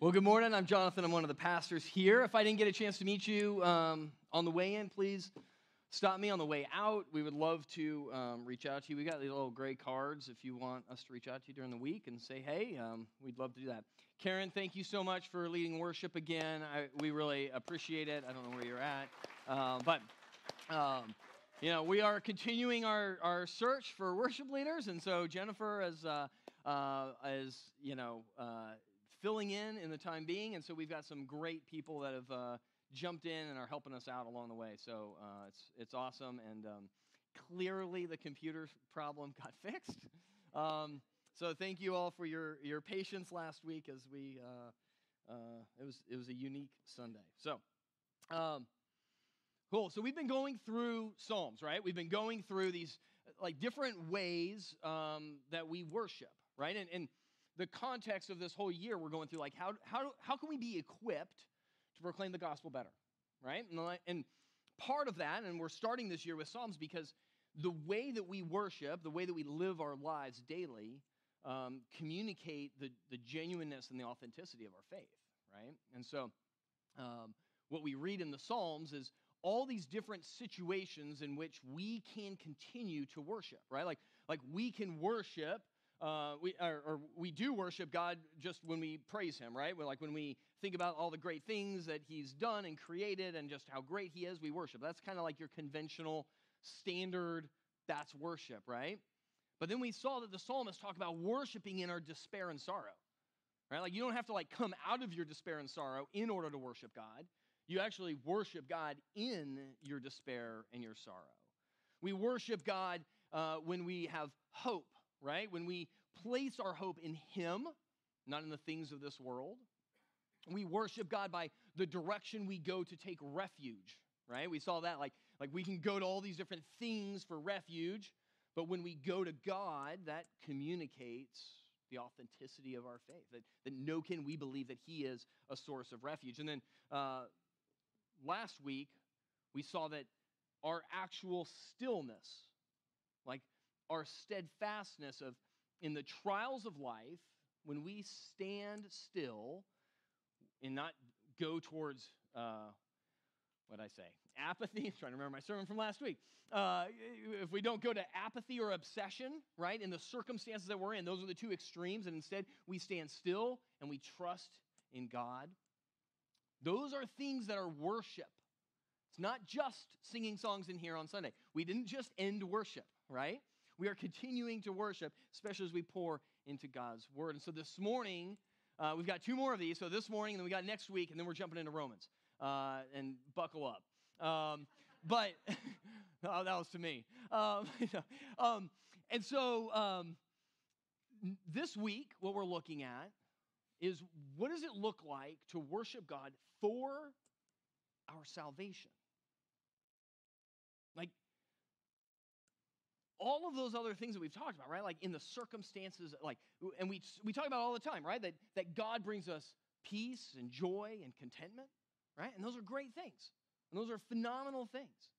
Well, good morning. I'm Jonathan. I'm one of the pastors here. If I didn't get a chance to meet you um, on the way in, please stop me on the way out. We would love to um, reach out to you. We got these little gray cards if you want us to reach out to you during the week and say, hey, um, we'd love to do that. Karen, thank you so much for leading worship again. I, we really appreciate it. I don't know where you're at, uh, but. Um, you know, we are continuing our, our search for worship leaders, and so Jennifer as uh, uh, is you know, uh, filling in in the time being. And so we've got some great people that have uh, jumped in and are helping us out along the way. So uh, it's, it's awesome. And um, clearly the computer problem got fixed. Um, so thank you all for your, your patience last week as we, uh, uh it, was, it was a unique Sunday. So, um, cool. So we've been going through Psalms, right? We've been going through these like different ways um, that we worship, right? And, and the context of this whole year we're going through like how, how, how can we be equipped to proclaim the gospel better right? And, and part of that and we're starting this year with psalms because the way that we worship the way that we live our lives daily um, communicate the, the genuineness and the authenticity of our faith right? And so um, what we read in the psalms is all these different situations in which we can continue to worship right? Like like we can worship uh, we, or, or, we do worship God just when we praise Him, right? Like when we think about all the great things that He's done and created and just how great He is, we worship. That's kind of like your conventional standard, that's worship, right? But then we saw that the psalmists talk about worshiping in our despair and sorrow, right? Like you don't have to like come out of your despair and sorrow in order to worship God. You actually worship God in your despair and your sorrow. We worship God uh, when we have hope right? When we place our hope in Him, not in the things of this world. We worship God by the direction we go to take refuge, right? We saw that like, like we can go to all these different things for refuge, but when we go to God, that communicates the authenticity of our faith. That, that no can we believe that He is a source of refuge. And then uh, last week, we saw that our actual stillness, like our steadfastness of in the trials of life, when we stand still and not go towards uh, what I say, apathy. I'm trying to remember my sermon from last week. Uh, if we don't go to apathy or obsession, right, in the circumstances that we're in, those are the two extremes, and instead we stand still and we trust in God. Those are things that are worship. It's not just singing songs in here on Sunday. We didn't just end worship, right? We are continuing to worship, especially as we pour into God's word. And so this morning, uh, we've got two more of these. So this morning, and then we got next week, and then we're jumping into Romans. Uh, and buckle up. Um, but oh, that was to me. Um, um, and so um, this week, what we're looking at is what does it look like to worship God for our salvation? Like, all of those other things that we've talked about, right? Like in the circumstances, like, and we, we talk about all the time, right? That, that God brings us peace and joy and contentment, right? And those are great things. And those are phenomenal things.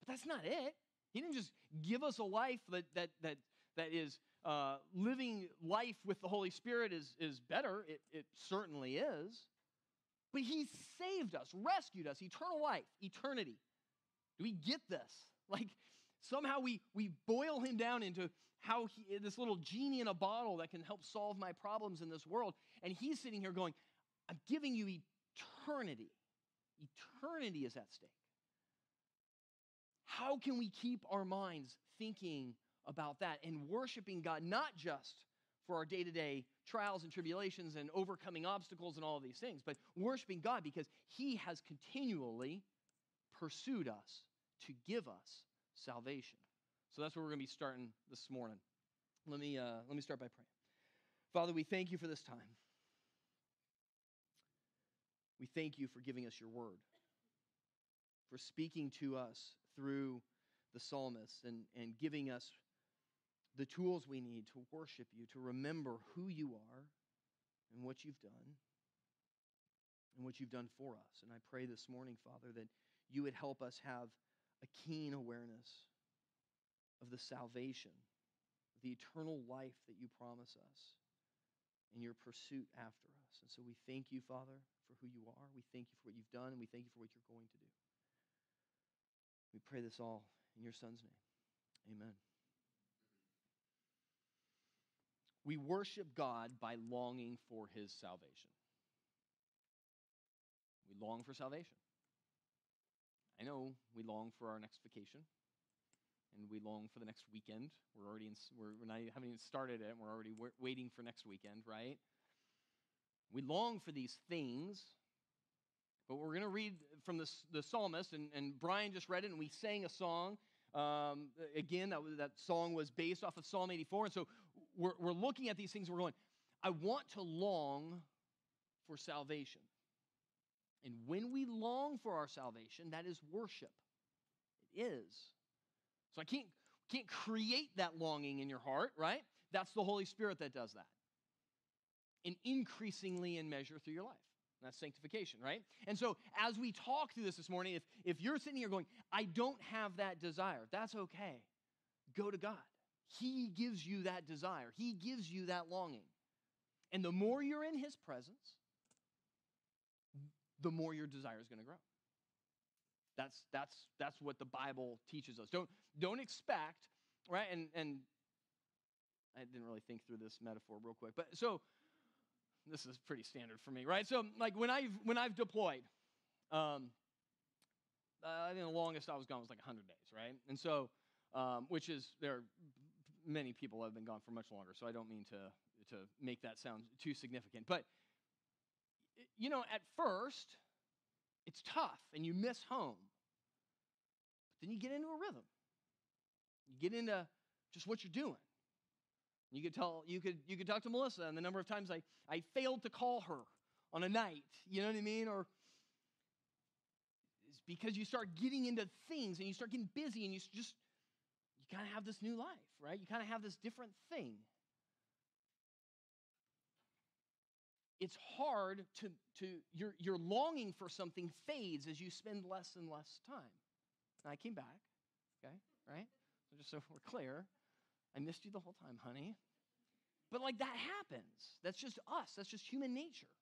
But that's not it. He didn't just give us a life that, that, that, that is uh, living life with the Holy Spirit is, is better. It, it certainly is. But He saved us, rescued us, eternal life, eternity. Do we get this? Like, Somehow we, we boil him down into how he, this little genie in a bottle that can help solve my problems in this world. And he's sitting here going, I'm giving you eternity. Eternity is at stake. How can we keep our minds thinking about that and worshiping God, not just for our day to day trials and tribulations and overcoming obstacles and all of these things, but worshiping God because He has continually pursued us to give us salvation. So that's where we're going to be starting this morning. Let me, uh, let me start by praying. Father, we thank you for this time. We thank you for giving us your word, for speaking to us through the psalmists and, and giving us the tools we need to worship you, to remember who you are and what you've done and what you've done for us. And I pray this morning, Father, that you would help us have a keen awareness of the salvation, the eternal life that you promise us. in your pursuit after us. And so we thank you, Father, for who you are. We thank you for what you've done, and we thank you for what you're going to do. We pray this all in your Son's name. Amen. We worship God by longing for his salvation. We long for salvation. I know we long for our next vacation, and we long for the next weekend. We're already in, we're, we're not haven't even started it, and we're already waiting for next weekend, right? We long for these things, but we're going to read from the, the psalmist, and, and Brian just read it, and we sang a song. Um, again, that, that song was based off of Psalm 84. And so we're, we're looking at these things, we're going, I want to long for salvation. And when we long for our salvation, that is worship. It is. So I can't, can't create that longing in your heart, right? That's the Holy Spirit that does that. And increasingly in measure through your life. That's sanctification, right? And so as we talk through this this morning, if, if you're sitting here going, I don't have that desire, that's okay. Go to God. He gives you that desire, He gives you that longing. And the more you're in His presence, the more your desire is going to grow. That's, that's, that's what the Bible teaches us. Don't, don't expect, right? And, and I didn't really think through this metaphor real quick, but so this is pretty standard for me, right? So like when I've when I've deployed, um, uh, I think the longest I was gone was like 100 days, right? And so, um, which is there are many people have been gone for much longer, so I don't mean to to make that sound too significant, but you know, at first it's tough and you miss home, but then you get into a rhythm. You get into just what you're doing. You could tell you could you could talk to Melissa and the number of times I, I failed to call her on a night. You know what I mean? Or it's because you start getting into things and you start getting busy and you just you kind of have this new life, right? You kind of have this different thing. It's hard to, to your, your longing for something fades as you spend less and less time. And I came back, okay, right? So just so we're clear, I missed you the whole time, honey. But like that happens. That's just us. That's just human nature.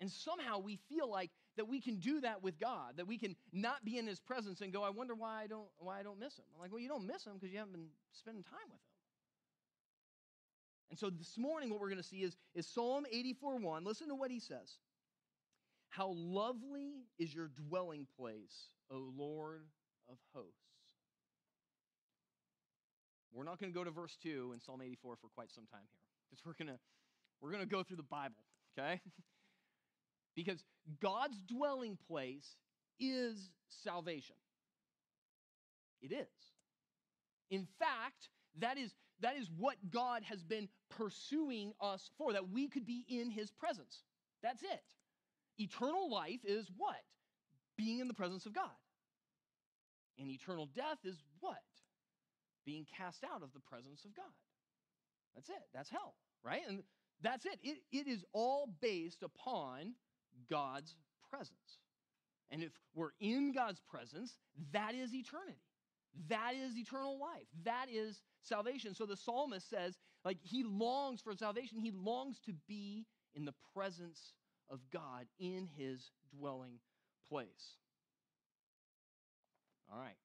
And somehow we feel like that we can do that with God, that we can not be in his presence and go, I wonder why I don't why I don't miss him. I'm like, well, you don't miss him because you haven't been spending time with him. And so this morning, what we're going to see is, is Psalm 84 1. Listen to what he says. How lovely is your dwelling place, O Lord of hosts. We're not going to go to verse 2 in Psalm 84 for quite some time here because we're going to we're going to go through the Bible, okay? because God's dwelling place is salvation. It is. In fact, that is that is what God has been pursuing us for that we could be in his presence. That's it. Eternal life is what? Being in the presence of God. And eternal death is what? being cast out of the presence of God. That's it. That's hell, right? And that's it. It, it is all based upon God's presence. And if we're in God's presence, that is eternity. That is eternal life. That is salvation. So the psalmist says, like, he longs for salvation. He longs to be in the presence of God in his dwelling place. All right.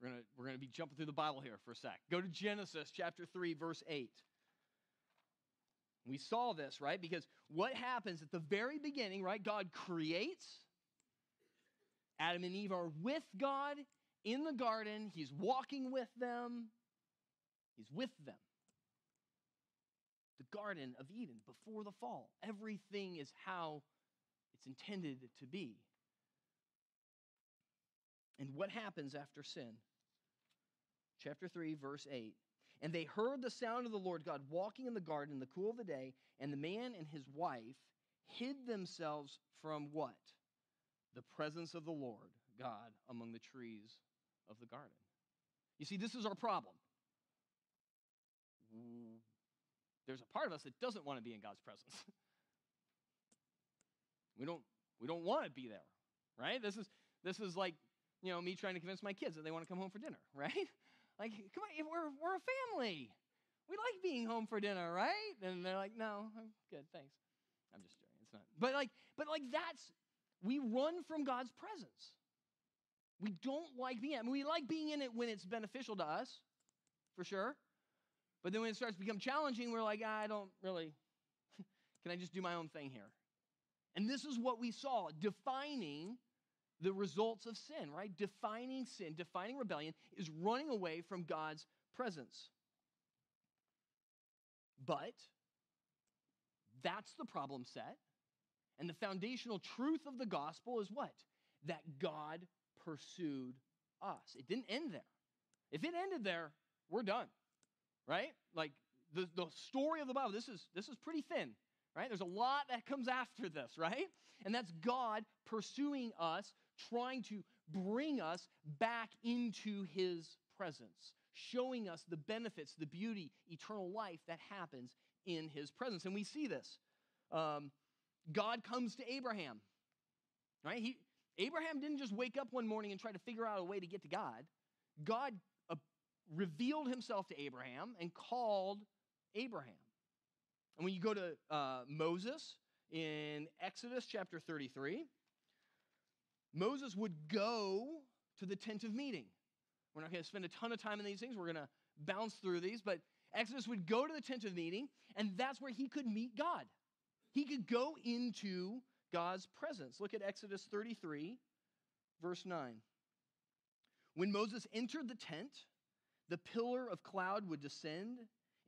We're going we're going to be jumping through the Bible here for a sec. Go to Genesis chapter 3, verse 8. We saw this, right? Because what happens at the very beginning, right? God creates. Adam and Eve are with God in the garden. He's walking with them, He's with them. The Garden of Eden before the fall. Everything is how it's intended to be. And what happens after sin? chapter 3, verse 8. And they heard the sound of the Lord God walking in the garden in the cool of the day, and the man and his wife hid themselves from what? The presence of the Lord God among the trees of the garden. You see, this is our problem. There's a part of us that doesn't want to be in God's presence. we don't we don't want to be there, right? This is this is like, you know, me trying to convince my kids that they want to come home for dinner, right? Like, come on, we're, we're a family. we like being home for dinner, right? And they're like, no, I'm good, thanks. I'm just joking. It's not. But like, but like that's we run from God's presence. We don't like being. I mean, we like being in it when it's beneficial to us, for sure. But then when it starts to become challenging, we're like, I don't really. Can I just do my own thing here? And this is what we saw defining the results of sin, right? Defining sin, defining rebellion is running away from God's presence. But that's the problem set. And the foundational truth of the gospel is what? That God pursued us. It didn't end there. If it ended there, we're done. Right? Like the, the story of the Bible, this is this is pretty thin, right? There's a lot that comes after this, right? And that's God pursuing us, trying to bring us back into his presence, showing us the benefits, the beauty, eternal life that happens in his presence. And we see this. Um, God comes to Abraham, right? He, Abraham didn't just wake up one morning and try to figure out a way to get to God. God uh, revealed himself to Abraham and called Abraham. And when you go to uh, Moses in Exodus chapter 33, Moses would go to the tent of meeting. We're not going to spend a ton of time in these things. We're going to bounce through these, but Exodus would go to the tent of meeting, and that's where he could meet God. He could go into God's presence. Look at Exodus 33, verse 9. When Moses entered the tent, the pillar of cloud would descend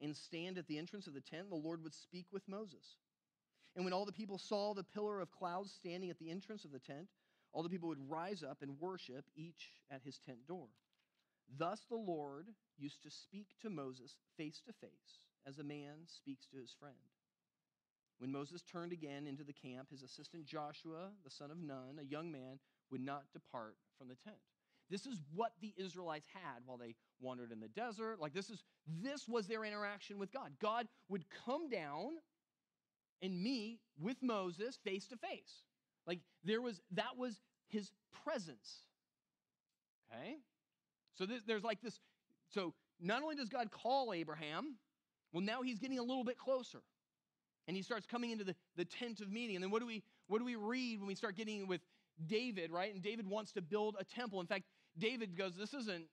and stand at the entrance of the tent. The Lord would speak with Moses. And when all the people saw the pillar of cloud standing at the entrance of the tent, all the people would rise up and worship, each at his tent door. Thus the Lord used to speak to Moses face to face, as a man speaks to his friend. When Moses turned again into the camp, his assistant Joshua, the son of Nun, a young man, would not depart from the tent. This is what the Israelites had while they wandered in the desert. Like this is this was their interaction with God. God would come down and meet with Moses face to face. Like there was that was his presence. Okay? So this, there's like this so not only does God call Abraham, well now he's getting a little bit closer and he starts coming into the, the tent of meeting. And then what do we what do we read when we start getting with David, right? And David wants to build a temple. In fact, David goes, This isn't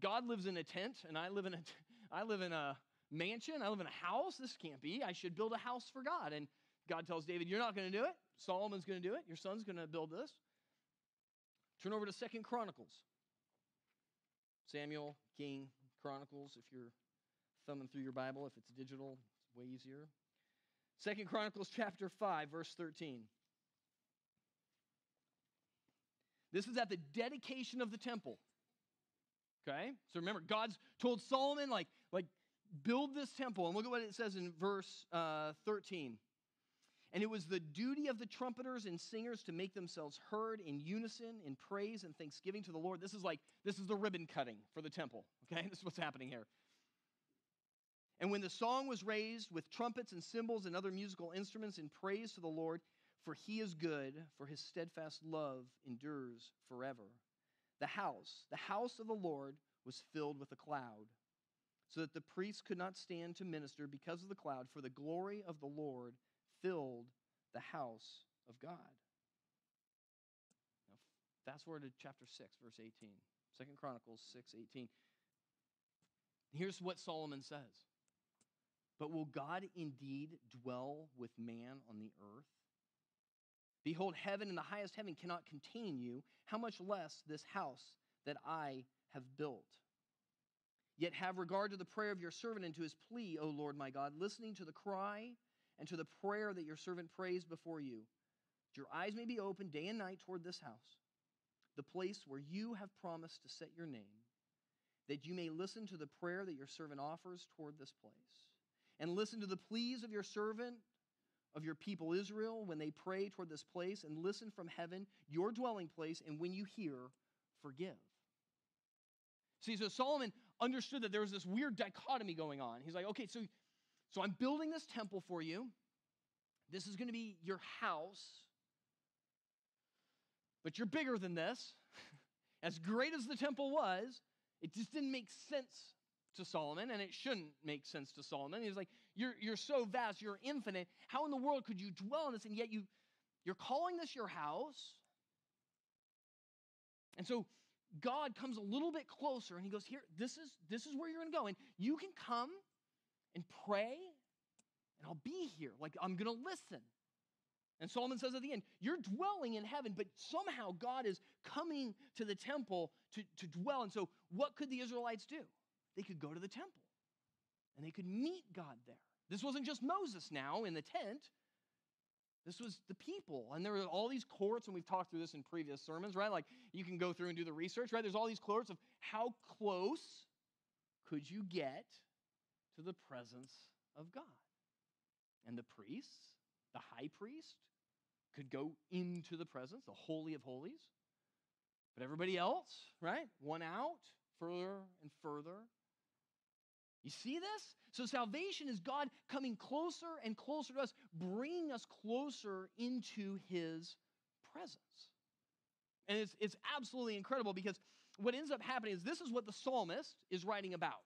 God lives in a tent, and I live in a I live in a mansion, I live in a house. This can't be. I should build a house for God. And God tells David, You're not going to do it. Solomon's going to do it. Your son's going to build this. Turn over to Second Chronicles. Samuel, King, Chronicles, if you're thumbing through your Bible, if it's digital, it's way easier. Second Chronicles chapter 5, verse 13. This is at the dedication of the temple. Okay? So remember, God's told Solomon, like, like build this temple. And look at what it says in verse uh, 13. And it was the duty of the trumpeters and singers to make themselves heard in unison in praise and thanksgiving to the Lord. This is like, this is the ribbon cutting for the temple. Okay? This is what's happening here. And when the song was raised with trumpets and cymbals and other musical instruments in praise to the Lord, for he is good, for his steadfast love endures forever. The house, the house of the Lord, was filled with a cloud, so that the priests could not stand to minister because of the cloud, for the glory of the Lord filled the house of God. Now, fast forward to chapter 6, verse 18. Second Chronicles 6, 18. Here's what Solomon says. But will God indeed dwell with man on the earth? Behold, heaven and the highest heaven cannot contain you. How much less this house that I have built? Yet have regard to the prayer of your servant and to his plea, O Lord my God, listening to the cry and to the prayer that your servant prays before you. Your eyes may be open day and night toward this house, the place where you have promised to set your name, that you may listen to the prayer that your servant offers toward this place and listen to the pleas of your servant, of your people Israel, when they pray toward this place, and listen from heaven, your dwelling place, and when you hear, forgive. See, so Solomon understood that there was this weird dichotomy going on. He's like, okay, so, so I'm building this temple for you. This is going to be your house, but you're bigger than this. as great as the temple was, it just didn't make sense to Solomon, and it shouldn't make sense to Solomon. He's like, you're, you're so vast, you're infinite. How in the world could you dwell in this? And yet you, you're calling this your house. And so God comes a little bit closer and he goes, Here, this is this is where you're gonna go. And you can come and pray, and I'll be here. Like I'm gonna listen. And Solomon says at the end, You're dwelling in heaven, but somehow God is coming to the temple to, to dwell. And so, what could the Israelites do? They could go to the temple and they could meet God there. This wasn't just Moses now in the tent, this was the people. And there were all these courts, and we've talked through this in previous sermons, right? Like you can go through and do the research, right? There's all these courts of how close could you get to the presence of God. And the priests, the high priest, could go into the presence, the Holy of Holies. But everybody else, right? One out further and further. You see this? So salvation is God coming closer and closer to us, bringing us closer into his presence. And it's, it's absolutely incredible because what ends up happening is this is what the psalmist is writing about.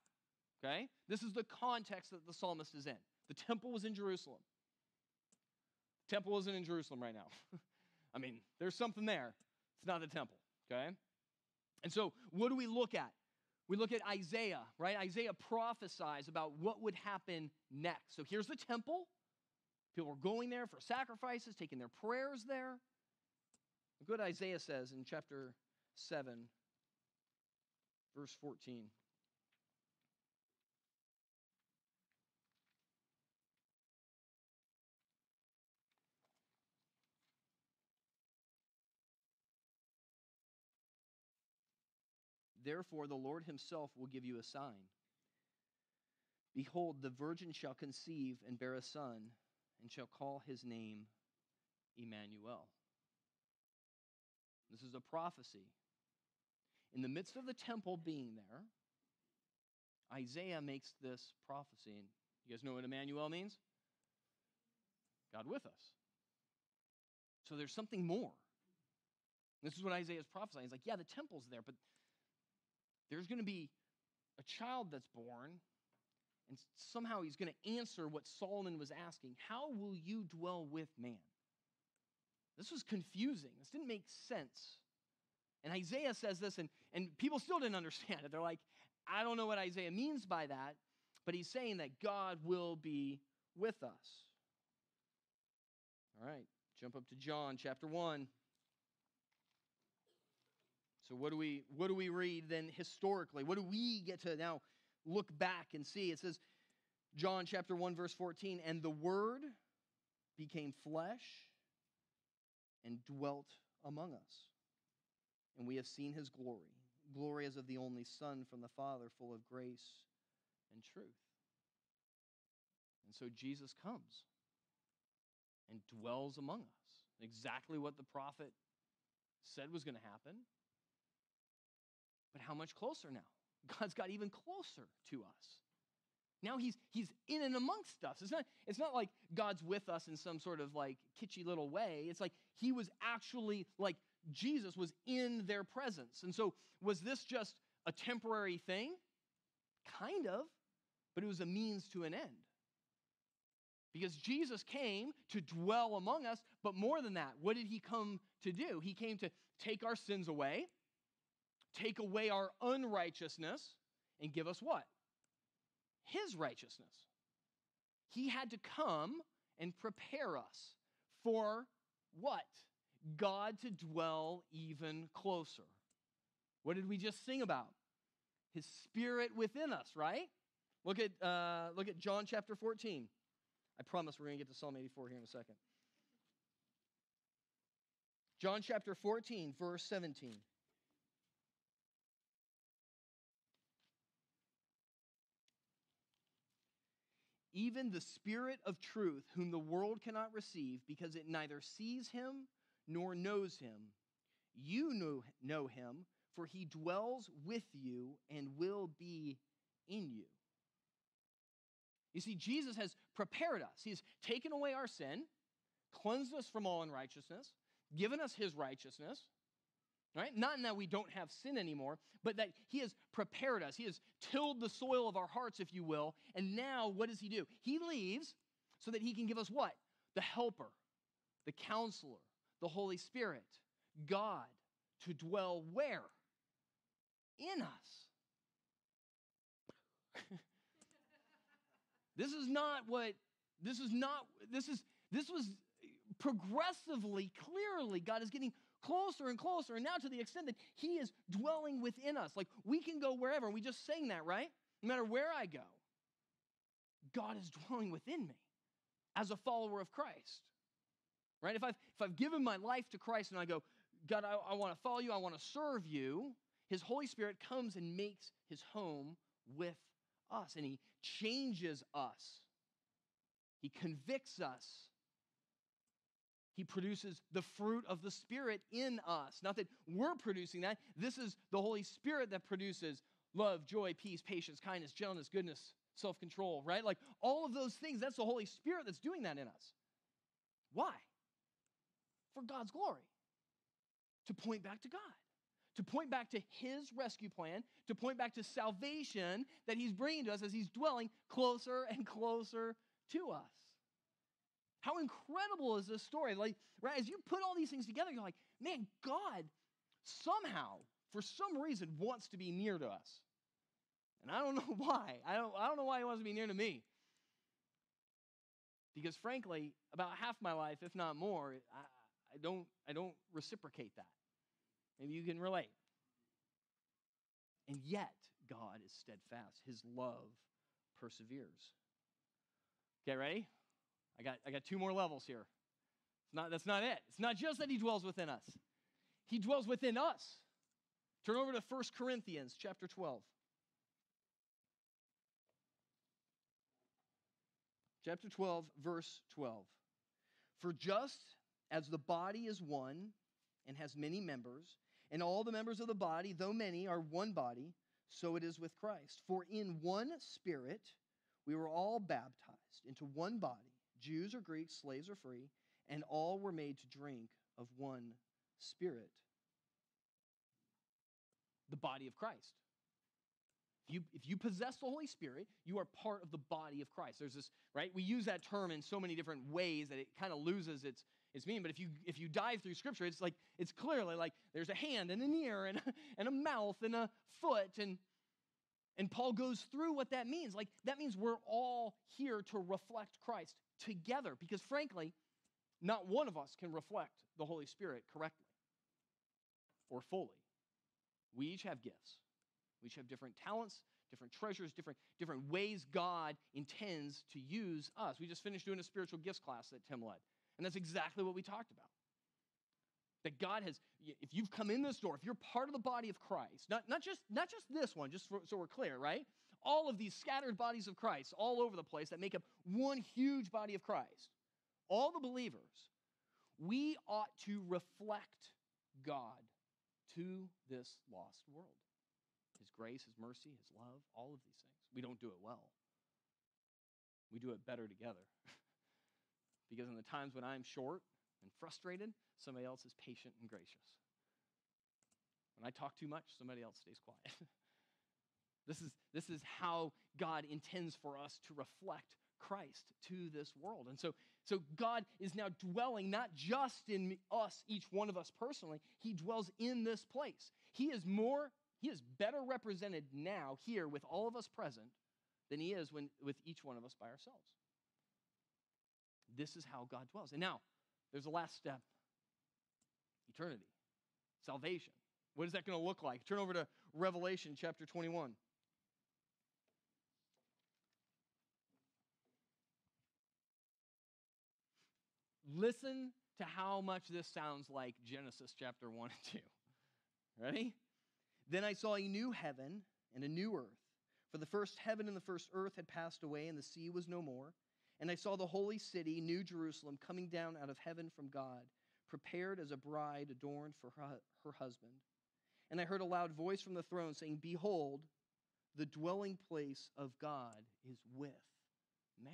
Okay? This is the context that the psalmist is in. The temple was in Jerusalem. The temple isn't in Jerusalem right now. I mean, there's something there. It's not the temple, okay? And so, what do we look at? We look at Isaiah, right? Isaiah prophesies about what would happen next. So here's the temple. People are going there for sacrifices, taking their prayers there. What Isaiah says in chapter 7, verse 14. Therefore, the Lord himself will give you a sign. Behold, the virgin shall conceive and bear a son, and shall call his name Emmanuel. This is a prophecy. In the midst of the temple being there, Isaiah makes this prophecy. And you guys know what Emmanuel means? God with us. So there's something more. This is what Isaiah is prophesying. He's like, yeah, the temple's there, but there's going to be a child that's born, and somehow he's going to answer what Solomon was asking How will you dwell with man? This was confusing. This didn't make sense. And Isaiah says this, and, and people still didn't understand it. They're like, I don't know what Isaiah means by that, but he's saying that God will be with us. All right, jump up to John chapter 1. So what do we what do we read then historically? What do we get to now look back and see? It says John chapter 1 verse 14 and the word became flesh and dwelt among us. And we have seen his glory, glory as of the only son from the Father, full of grace and truth. And so Jesus comes and dwells among us. Exactly what the prophet said was going to happen. But how much closer now? God's got even closer to us. Now he's he's in and amongst us. It's not it's not like God's with us in some sort of like kitschy little way. It's like he was actually like Jesus was in their presence. And so was this just a temporary thing? Kind of, but it was a means to an end. Because Jesus came to dwell among us, but more than that, what did he come to do? He came to take our sins away take away our unrighteousness and give us what? His righteousness. He had to come and prepare us for what? God to dwell even closer. What did we just sing about? His spirit within us, right? Look at, uh, look at John chapter 14. I promise we're going to get to Psalm 84 here in a second. John chapter 14, verse 17. Even the Spirit of truth, whom the world cannot receive because it neither sees him nor knows him. You know, know him, for he dwells with you and will be in you. You see, Jesus has prepared us. He's taken away our sin, cleansed us from all unrighteousness, given us his righteousness, Right? Not in that we don't have sin anymore, but that He has prepared us. He has tilled the soil of our hearts, if you will. And now, what does He do? He leaves so that He can give us what? The helper, the counselor, the Holy Spirit, God to dwell where? In us. this is not what, this is not, this is, this was progressively, clearly, God is getting closer and closer, and now to the extent that He is dwelling within us. Like we can go wherever. We just sang that, right? No matter where I go, God is dwelling within me as a follower of Christ. Right? If I've, if I've given my life to Christ and I go, God, I, I want to follow you, I want to serve you, His Holy Spirit comes and makes His home with us, and He changes us, He convicts us he produces the fruit of the Spirit in us. Not that we're producing that. This is the Holy Spirit that produces love, joy, peace, patience, kindness, gentleness, goodness, self control, right? Like all of those things, that's the Holy Spirit that's doing that in us. Why? For God's glory. To point back to God, to point back to His rescue plan, to point back to salvation that He's bringing to us as He's dwelling closer and closer to us. How incredible is this story? Like, right, as you put all these things together, you're like, man, God somehow, for some reason, wants to be near to us. And I don't know why. I don't, I don't know why he wants to be near to me. Because frankly, about half my life, if not more, I, I don't, I don't reciprocate that. Maybe you can relate. And yet, God is steadfast. His love perseveres. Okay, ready? I got, I got two more levels here. It's not, that's not it. It's not just that he dwells within us, he dwells within us. Turn over to 1 Corinthians chapter 12. Chapter 12, verse 12. For just as the body is one and has many members, and all the members of the body, though many, are one body, so it is with Christ. For in one spirit we were all baptized into one body Jews or Greeks, slaves or free, and all were made to drink of one spirit. The body of Christ. If you, if you possess the Holy Spirit, you are part of the body of Christ. There's this, right? We use that term in so many different ways that it kind of loses its, its meaning. But if you if you dive through Scripture, it's like it's clearly like there's a hand and an ear and, and a mouth and a foot and and Paul goes through what that means. Like that means we're all here to reflect Christ together because, frankly, not one of us can reflect the Holy Spirit correctly or fully. We each have gifts, we each have different talents, different treasures, different, different ways God intends to use us. We just finished doing a spiritual gifts class that Tim led, and that's exactly what we talked about. That God has, if you've come in this door, if you're part of the body of Christ, not, not, just, not just this one, just for, so we're clear, right? All of these scattered bodies of Christ all over the place that make up one huge body of Christ, all the believers, we ought to reflect God to this lost world. His grace, His mercy, His love, all of these things. We don't do it well. We do it better together. because in the times when I'm short and frustrated, somebody else is patient and gracious. When I talk too much, somebody else stays quiet. This is, this is how God intends for us to reflect Christ to this world. And so, so God is now dwelling not just in us, each one of us personally, He dwells in this place. He is more, He is better represented now here with all of us present than He is when, with each one of us by ourselves. This is how God dwells. And now, there's a last step eternity, salvation. What is that going to look like? Turn over to Revelation chapter 21. Listen to how much this sounds like Genesis chapter 1 and 2. Ready? Then I saw a new heaven and a new earth. For the first heaven and the first earth had passed away, and the sea was no more. And I saw the holy city, New Jerusalem, coming down out of heaven from God, prepared as a bride adorned for her, her husband. And I heard a loud voice from the throne saying, Behold, the dwelling place of God is with man.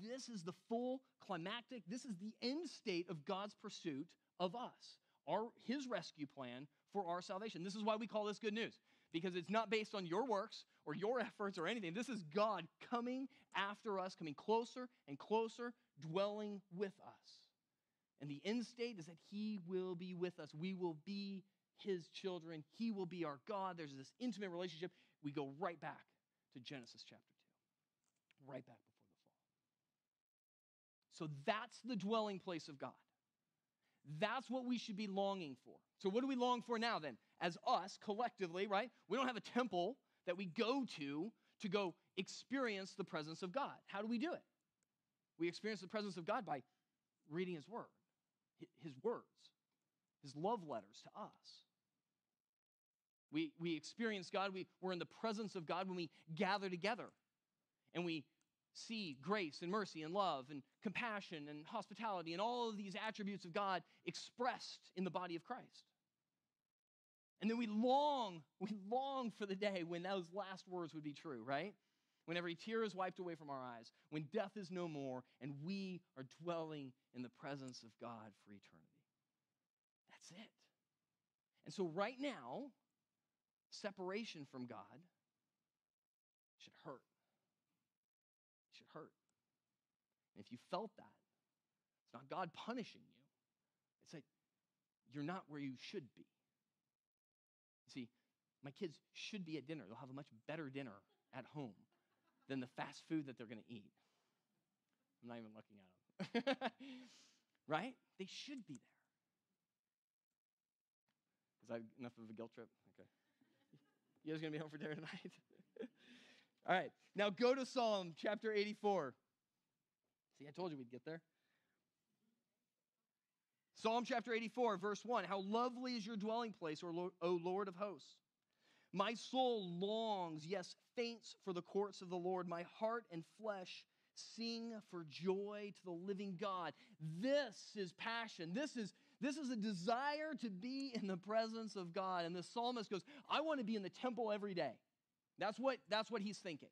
This is the full climactic, this is the end state of God's pursuit of us, our, his rescue plan for our salvation. This is why we call this good news, because it's not based on your works or your efforts or anything. This is God coming after us, coming closer and closer, dwelling with us. And the end state is that he will be with us. We will be his children. He will be our God. There's this intimate relationship. We go right back to Genesis chapter 2, right back. So that's the dwelling place of God. That's what we should be longing for. So, what do we long for now then? As us collectively, right? We don't have a temple that we go to to go experience the presence of God. How do we do it? We experience the presence of God by reading His Word, His words, His love letters to us. We, we experience God, we, we're in the presence of God when we gather together and we see grace and mercy and love and compassion and hospitality and all of these attributes of God expressed in the body of Christ. And then we long, we long for the day when those last words would be true, right? When every tear is wiped away from our eyes, when death is no more, and we are dwelling in the presence of God for eternity. That's it. And so, right now, separation from God should hurt should hurt. And if you felt that, it's not God punishing you, it's like you're not where you should be. See, my kids should be at dinner. They'll have a much better dinner at home than the fast food that they're going to eat. I'm not even looking at them. right? They should be there. Is that enough of a guilt trip? Okay. You guys going to be home for dinner tonight? All right, now go to Psalm chapter 84. See, I told you we'd get there. Psalm chapter 84, verse 1 How lovely is your dwelling place, O Lord of hosts! My soul longs, yes, faints for the courts of the Lord. My heart and flesh sing for joy to the living God. This is passion. This is this is a desire to be in the presence of God. And the psalmist goes, I want to be in the temple every day. That's what, that's what he's thinking.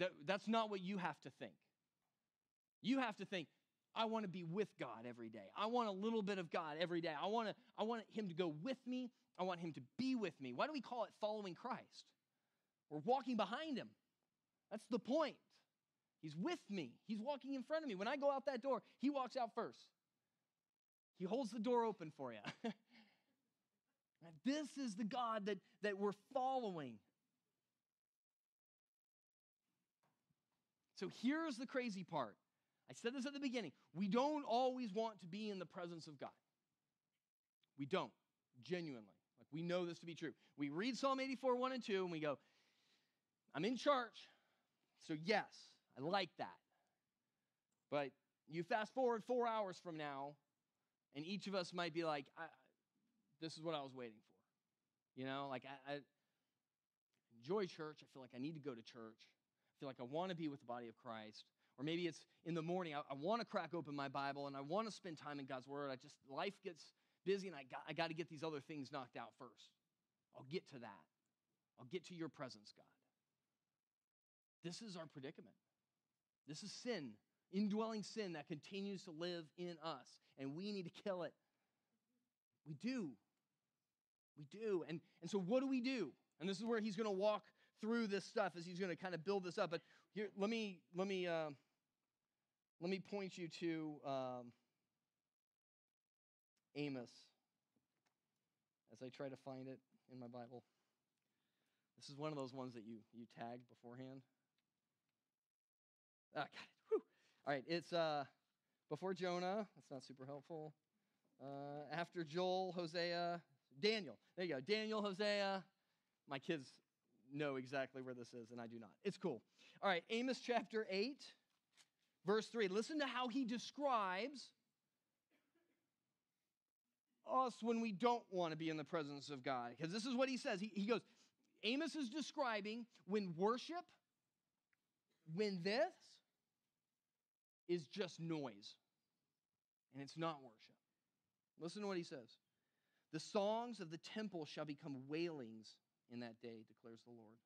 That, that's not what you have to think. You have to think, I want to be with God every day. I want a little bit of God every day. I want, to, I want him to go with me. I want him to be with me. Why do we call it following Christ? We're walking behind him. That's the point. He's with me. He's walking in front of me. When I go out that door, he walks out first. He holds the door open for you. This is the God that, that we're following. So here's the crazy part. I said this at the beginning. We don't always want to be in the presence of God. We don't, genuinely. Like we know this to be true. We read Psalm 84, 1 and 2, and we go, I'm in church, so yes, I like that. But you fast forward four hours from now, and each of us might be like, this is what I was waiting for. You know, like I, I enjoy church. I feel like I need to go to church. Feel like I want to be with the body of Christ. Or maybe it's in the morning. I, I want to crack open my Bible and I want to spend time in God's Word. I just, life gets busy and I got, I got to get these other things knocked out first. I'll get to that. I'll get to your presence, God. This is our predicament. This is sin, indwelling sin that continues to live in us, and we need to kill it. We do. We do. And, and so, what do we do? And this is where he's going to walk through this stuff as he's going to kind of build this up. But here, let me let me uh, let me point you to um, Amos as I try to find it in my Bible. This is one of those ones that you you tagged beforehand. Ah, got it. All right, it's uh, before Jonah. That's not super helpful. Uh, after Joel, Hosea, Daniel. There you go. Daniel, Hosea. My kids know exactly where this is, and I do not. It's cool. All right, Amos chapter 8, verse 3. Listen to how he describes us when we don't want to be in the presence of God. Because this is what he says. He, he goes, Amos is describing when worship, when this is just noise, and it's not worship. Listen to what he says. The songs of the temple shall become wailings in that day, declares the Lord.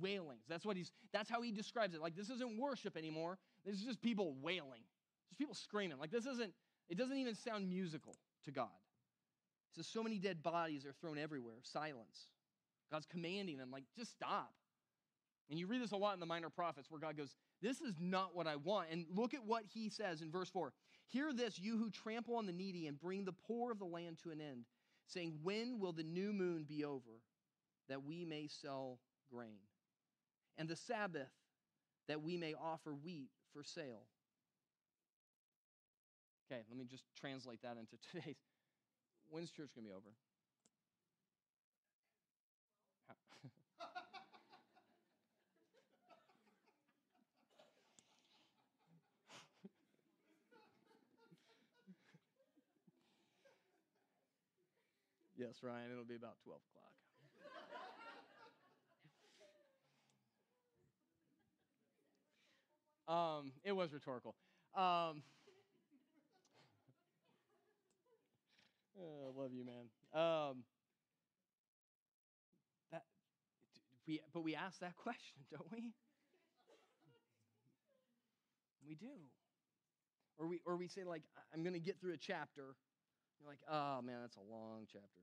Wailings. That's what he's that's how he describes it. Like this isn't worship anymore. This is just people wailing. Just people screaming. Like this isn't, it doesn't even sound musical to God. He says so many dead bodies are thrown everywhere. Silence. God's commanding them, like, just stop. And you read this a lot in the minor prophets where God goes, This is not what I want. And look at what he says in verse 4 Hear this, you who trample on the needy and bring the poor of the land to an end, saying, When will the new moon be over, that we may sell grain? And the Sabbath, that we may offer wheat for sale. Okay, let me just translate that into today's. When's church going to be over? yes, Ryan, it'll be about 12 o'clock. Um, it was rhetorical. Um, oh, I love you, man. Um, that, we, but we ask that question, don't we? We do. Or we, or we say, like, I'm going to get through a chapter. You're like, oh, man, that's a long chapter.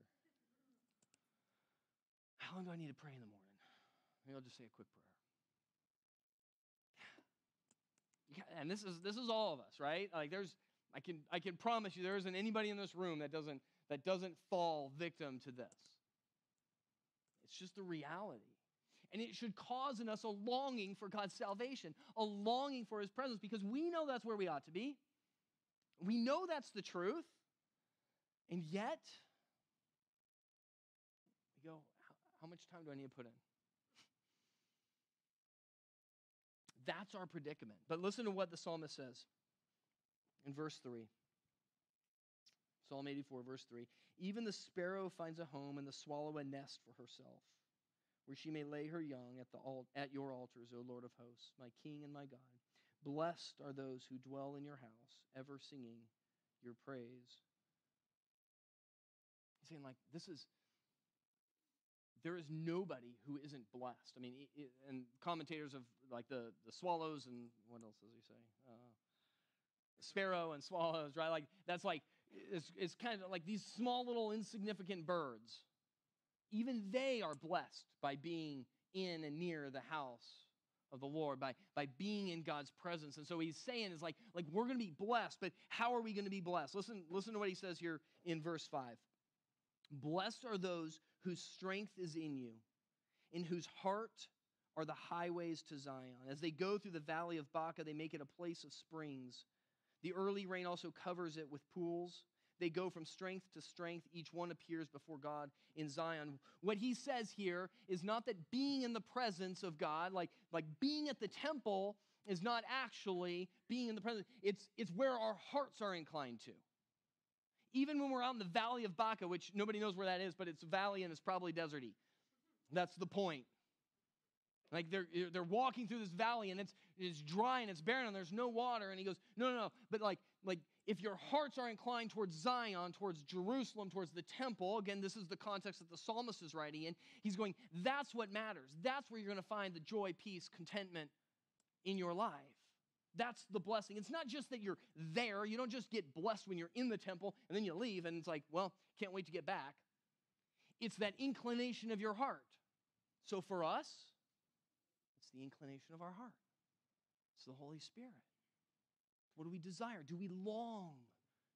How long do I need to pray in the morning? Maybe I'll just say a quick prayer. And this is this is all of us, right? Like there's I can I can promise you there isn't anybody in this room that doesn't that doesn't fall victim to this. It's just the reality. And it should cause in us a longing for God's salvation, a longing for his presence because we know that's where we ought to be. We know that's the truth. And yet we go how, how much time do I need to put in? That's our predicament. But listen to what the psalmist says in verse 3. Psalm 84, verse 3. Even the sparrow finds a home and the swallow a nest for herself, where she may lay her young at, the at your altars, O Lord of hosts, my King and my God. Blessed are those who dwell in your house, ever singing your praise. He's saying, like, this is there is nobody who isn't blessed. I mean, it, and commentators of like the, the swallows and what else does he say? Uh, sparrow and swallows, right? Like that's like it's, it's kind of like these small little insignificant birds. Even they are blessed by being in and near the house of the Lord, by, by being in God's presence. And so he's saying is like, like we're going to be blessed, but how are we going to be blessed? Listen, listen to what he says here in verse 5. Blessed are those whose strength is in you, in whose heart are the highways to Zion. As they go through the valley of Baca, they make it a place of springs. The early rain also covers it with pools. They go from strength to strength. Each one appears before God in Zion. What he says here is not that being in the presence of God, like, like being at the temple, is not actually being in the presence. It's, it's where our hearts are inclined to. Even when we're out in the valley of Baca, which nobody knows where that is, but it's valley and it's probably deserty. That's the point. Like they're, they're walking through this valley and it's, it's dry and it's barren and there's no water. And he goes, no, no, no. But like, like if your hearts are inclined towards Zion, towards Jerusalem, towards the temple, again, this is the context that the psalmist is writing in. He's going, that's what matters. That's where you're going to find the joy, peace, contentment in your life. That's the blessing. It's not just that you're there. You don't just get blessed when you're in the temple and then you leave and it's like, well, can't wait to get back. It's that inclination of your heart. So for us, it's the inclination of our heart. It's the Holy Spirit. What do we desire? Do we long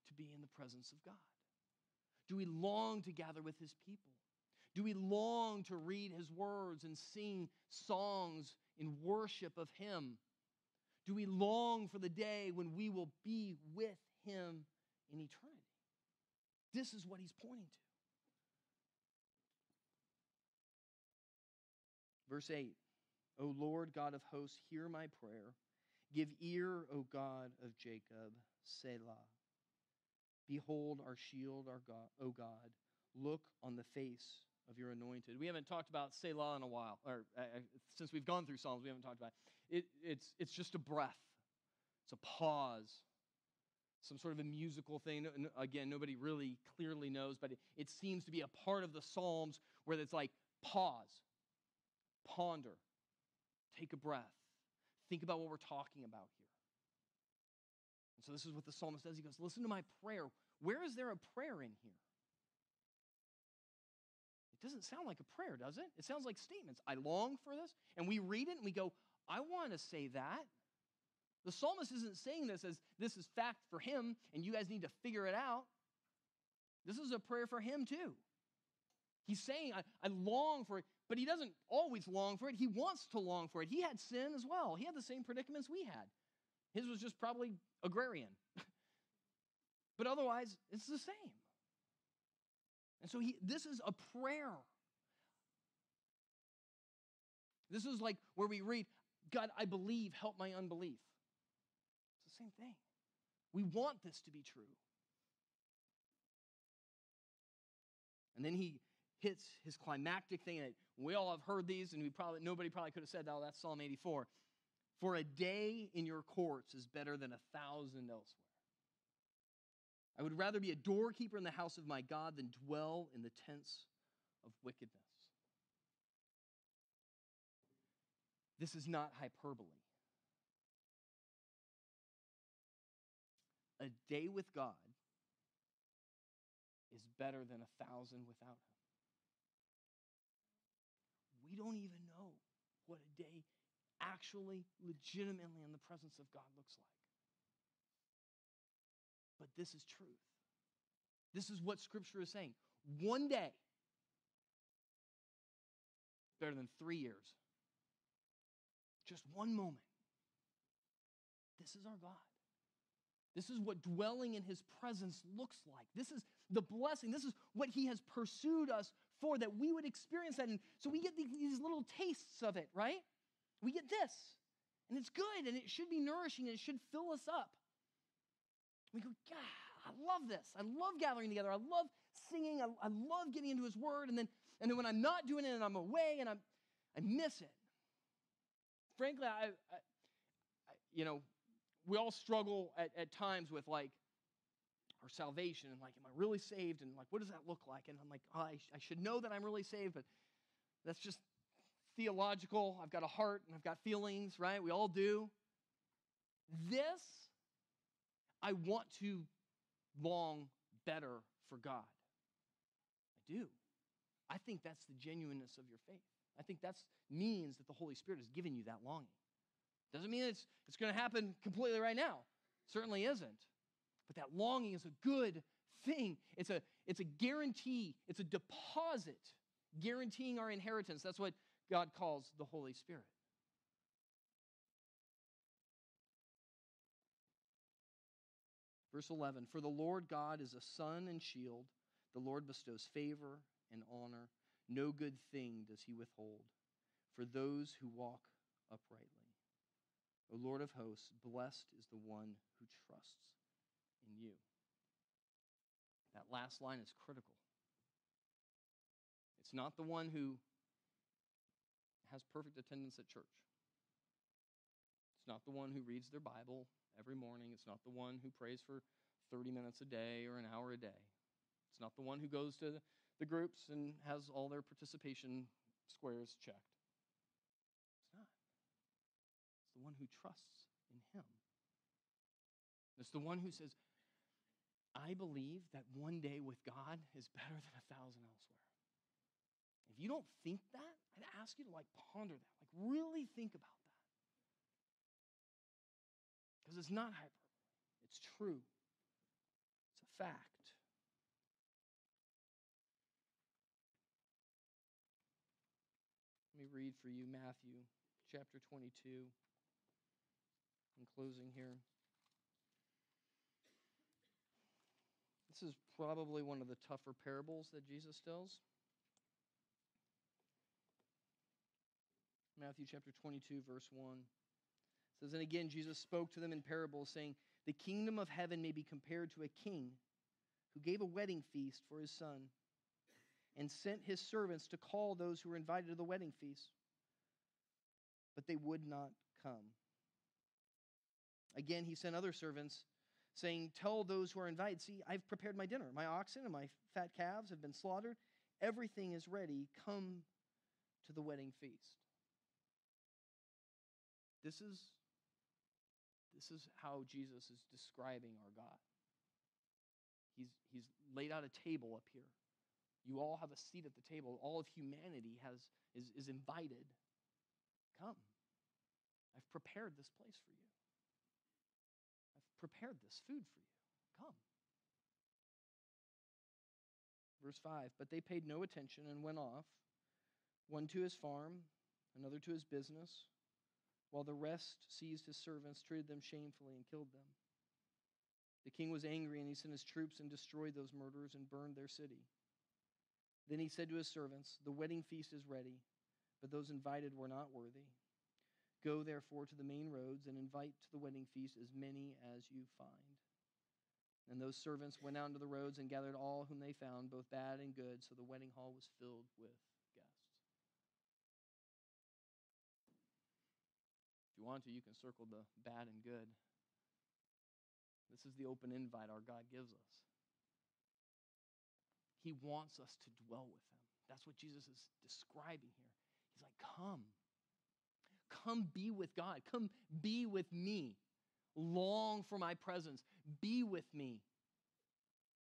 to be in the presence of God? Do we long to gather with His people? Do we long to read His words and sing songs in worship of Him? Do we long for the day when we will be with him in eternity? This is what he's pointing to. Verse 8 O Lord God of hosts, hear my prayer. Give ear, O God of Jacob, Selah. Behold our shield, our God, O God. Look on the face of your anointed. We haven't talked about Selah in a while, or uh, since we've gone through Psalms, we haven't talked about it. It. It's, it's just a breath, it's a pause, some sort of a musical thing. Again, nobody really clearly knows, but it, it seems to be a part of the Psalms where it's like pause, ponder, take a breath, think about what we're talking about here. And so this is what the psalmist says. He goes, Listen to my prayer. Where is there a prayer in here? It doesn't sound like a prayer, does it? It sounds like statements. I long for this. And we read it and we go, I want to say that. The psalmist isn't saying this as this is fact for him and you guys need to figure it out. This is a prayer for him too. He's saying, I, I long for it, but he doesn't always long for it. He wants to long for it. He had sin as well, he had the same predicaments we had. His was just probably agrarian. but otherwise, it's the same. And so he, this is a prayer. This is like where we read, God, I believe, help my unbelief. It's the same thing. We want this to be true. And then he hits his climactic thing that we all have heard these, and we probably nobody probably could have said, "Oh, that's Psalm 84." For a day in your courts is better than a thousand elsewhere. I would rather be a doorkeeper in the house of my God than dwell in the tents of wickedness. This is not hyperbole. A day with God is better than a thousand without Him. We don't even know what a day actually, legitimately in the presence of God looks like. But this is truth. This is what Scripture is saying. One day, better than three years. Just one moment. This is our God. This is what dwelling in his presence looks like. This is the blessing. This is what he has pursued us for, that we would experience that. And so we get these little tastes of it, right? we get this. And it's good and it should be nourishing and it should fill us up. We go, God, I love this. I love gathering together. I love singing. I, I love getting into his word. And then, and then when I'm not doing it and I'm away and I'm, I miss it. Frankly, I, I, you know, we all struggle at, at times with like our salvation and like, am I really saved? And like, what does that look like? And I'm like, oh, I, I should know that I'm really saved, but that's just theological. I've got a heart and I've got feelings, right? We all do. This, I want to long better for God. I do. I think that's the genuineness of your faith. I think that means that the Holy Spirit has given you that longing. Doesn't mean it's, it's going to happen completely right now. certainly isn't. But that longing is a good thing. It's a, it's a guarantee, it's a deposit guaranteeing our inheritance. That's what God calls the Holy Spirit. Verse 11 For the Lord God is a sun and shield. The Lord bestows favor and honor. No good thing does he withhold for those who walk uprightly. O Lord of hosts, blessed is the one who trusts in you. That last line is critical. It's not the one who has perfect attendance at church. It's not the one who reads their Bible every morning. It's not the one who prays for 30 minutes a day or an hour a day. It's not the one who goes to the groups and has all their participation squares checked. It's not. It's the one who trusts in Him. It's the one who says, I believe that one day with God is better than a thousand elsewhere. If you don't think that, I'd ask you to like ponder that, like really think about that. Because it's not hyperbole, it's true, it's a fact. Read for you Matthew chapter 22 in closing here. This is probably one of the tougher parables that Jesus tells. Matthew chapter 22, verse 1. Says, And again, Jesus spoke to them in parables, saying, The kingdom of heaven may be compared to a king who gave a wedding feast for his son and sent his servants to call those who were invited to the wedding feast, but they would not come. Again, he sent other servants, saying, Tell those who are invited, see, I've prepared my dinner. My oxen and my fat calves have been slaughtered. Everything is ready. Come to the wedding feast. This is, this is how Jesus is describing our God. He's, he's laid out a table up here. You all have a seat at the table. All of humanity has, is, is invited. Come. I've prepared this place for you. I've prepared this food for you. Come. Verse 5 But they paid no attention and went off, one to his farm, another to his business, while the rest seized his servants, treated them shamefully, and killed them. The king was angry, and he sent his troops and destroyed those murderers and burned their city. Then he said to his servants, The wedding feast is ready, but those invited were not worthy. Go therefore to the main roads and invite to the wedding feast as many as you find. And those servants went out into the roads and gathered all whom they found, both bad and good, so the wedding hall was filled with guests. If you want to, you can circle the bad and good. This is the open invite our God gives us. He wants us to dwell with Him. That's what Jesus is describing here. He's like, Come. Come be with God. Come be with me. Long for my presence. Be with me.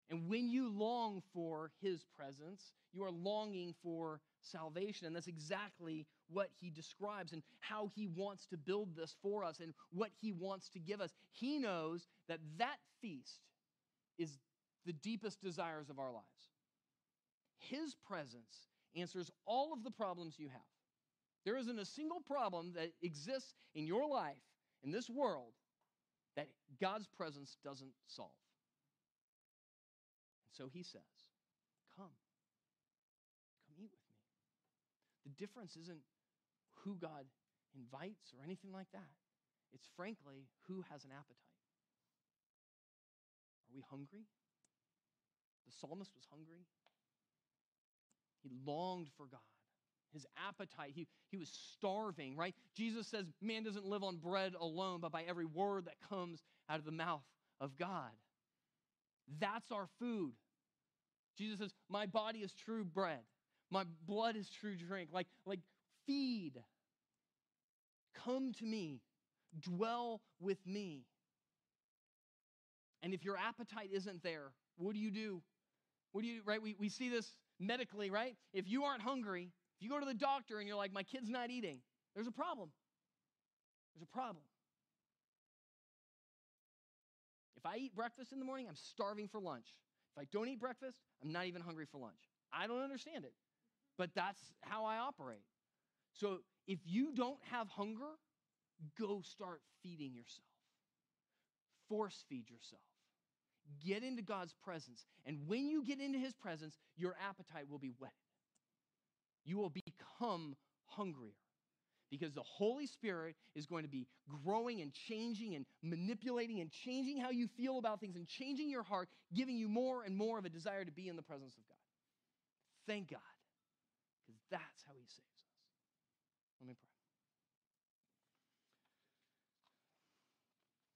And when you long for his presence, you are longing for salvation. And that's exactly what he describes and how he wants to build this for us and what he wants to give us. He knows that that feast is the deepest desires of our lives. His presence answers all of the problems you have. There isn't a single problem that exists in your life, in this world, that God's presence doesn't solve. And so he says, Come. Come eat with me. The difference isn't who God invites or anything like that. It's frankly who has an appetite. Are we hungry? The psalmist was hungry. He longed for God his appetite. He, he was starving, right? Jesus says, Man doesn't live on bread alone, but by every word that comes out of the mouth of God. That's our food. Jesus says, My body is true bread, my blood is true drink. Like, like feed. Come to me, dwell with me. And if your appetite isn't there, what do you do? What do you, right? We, we see this medically, right? If you aren't hungry, if you go to the doctor and you're like, my kid's not eating, there's a problem. There's a problem. If I eat breakfast in the morning, I'm starving for lunch. If I don't eat breakfast, I'm not even hungry for lunch. I don't understand it, but that's how I operate. So if you don't have hunger, go start feeding yourself. Force feed yourself. Get into God's presence. And when you get into his presence, your appetite will be whetted you will become hungrier because the Holy Spirit is going to be growing and changing and manipulating and changing how you feel about things and changing your heart, giving you more and more of a desire to be in the presence of God. Thank God, because that's how He saves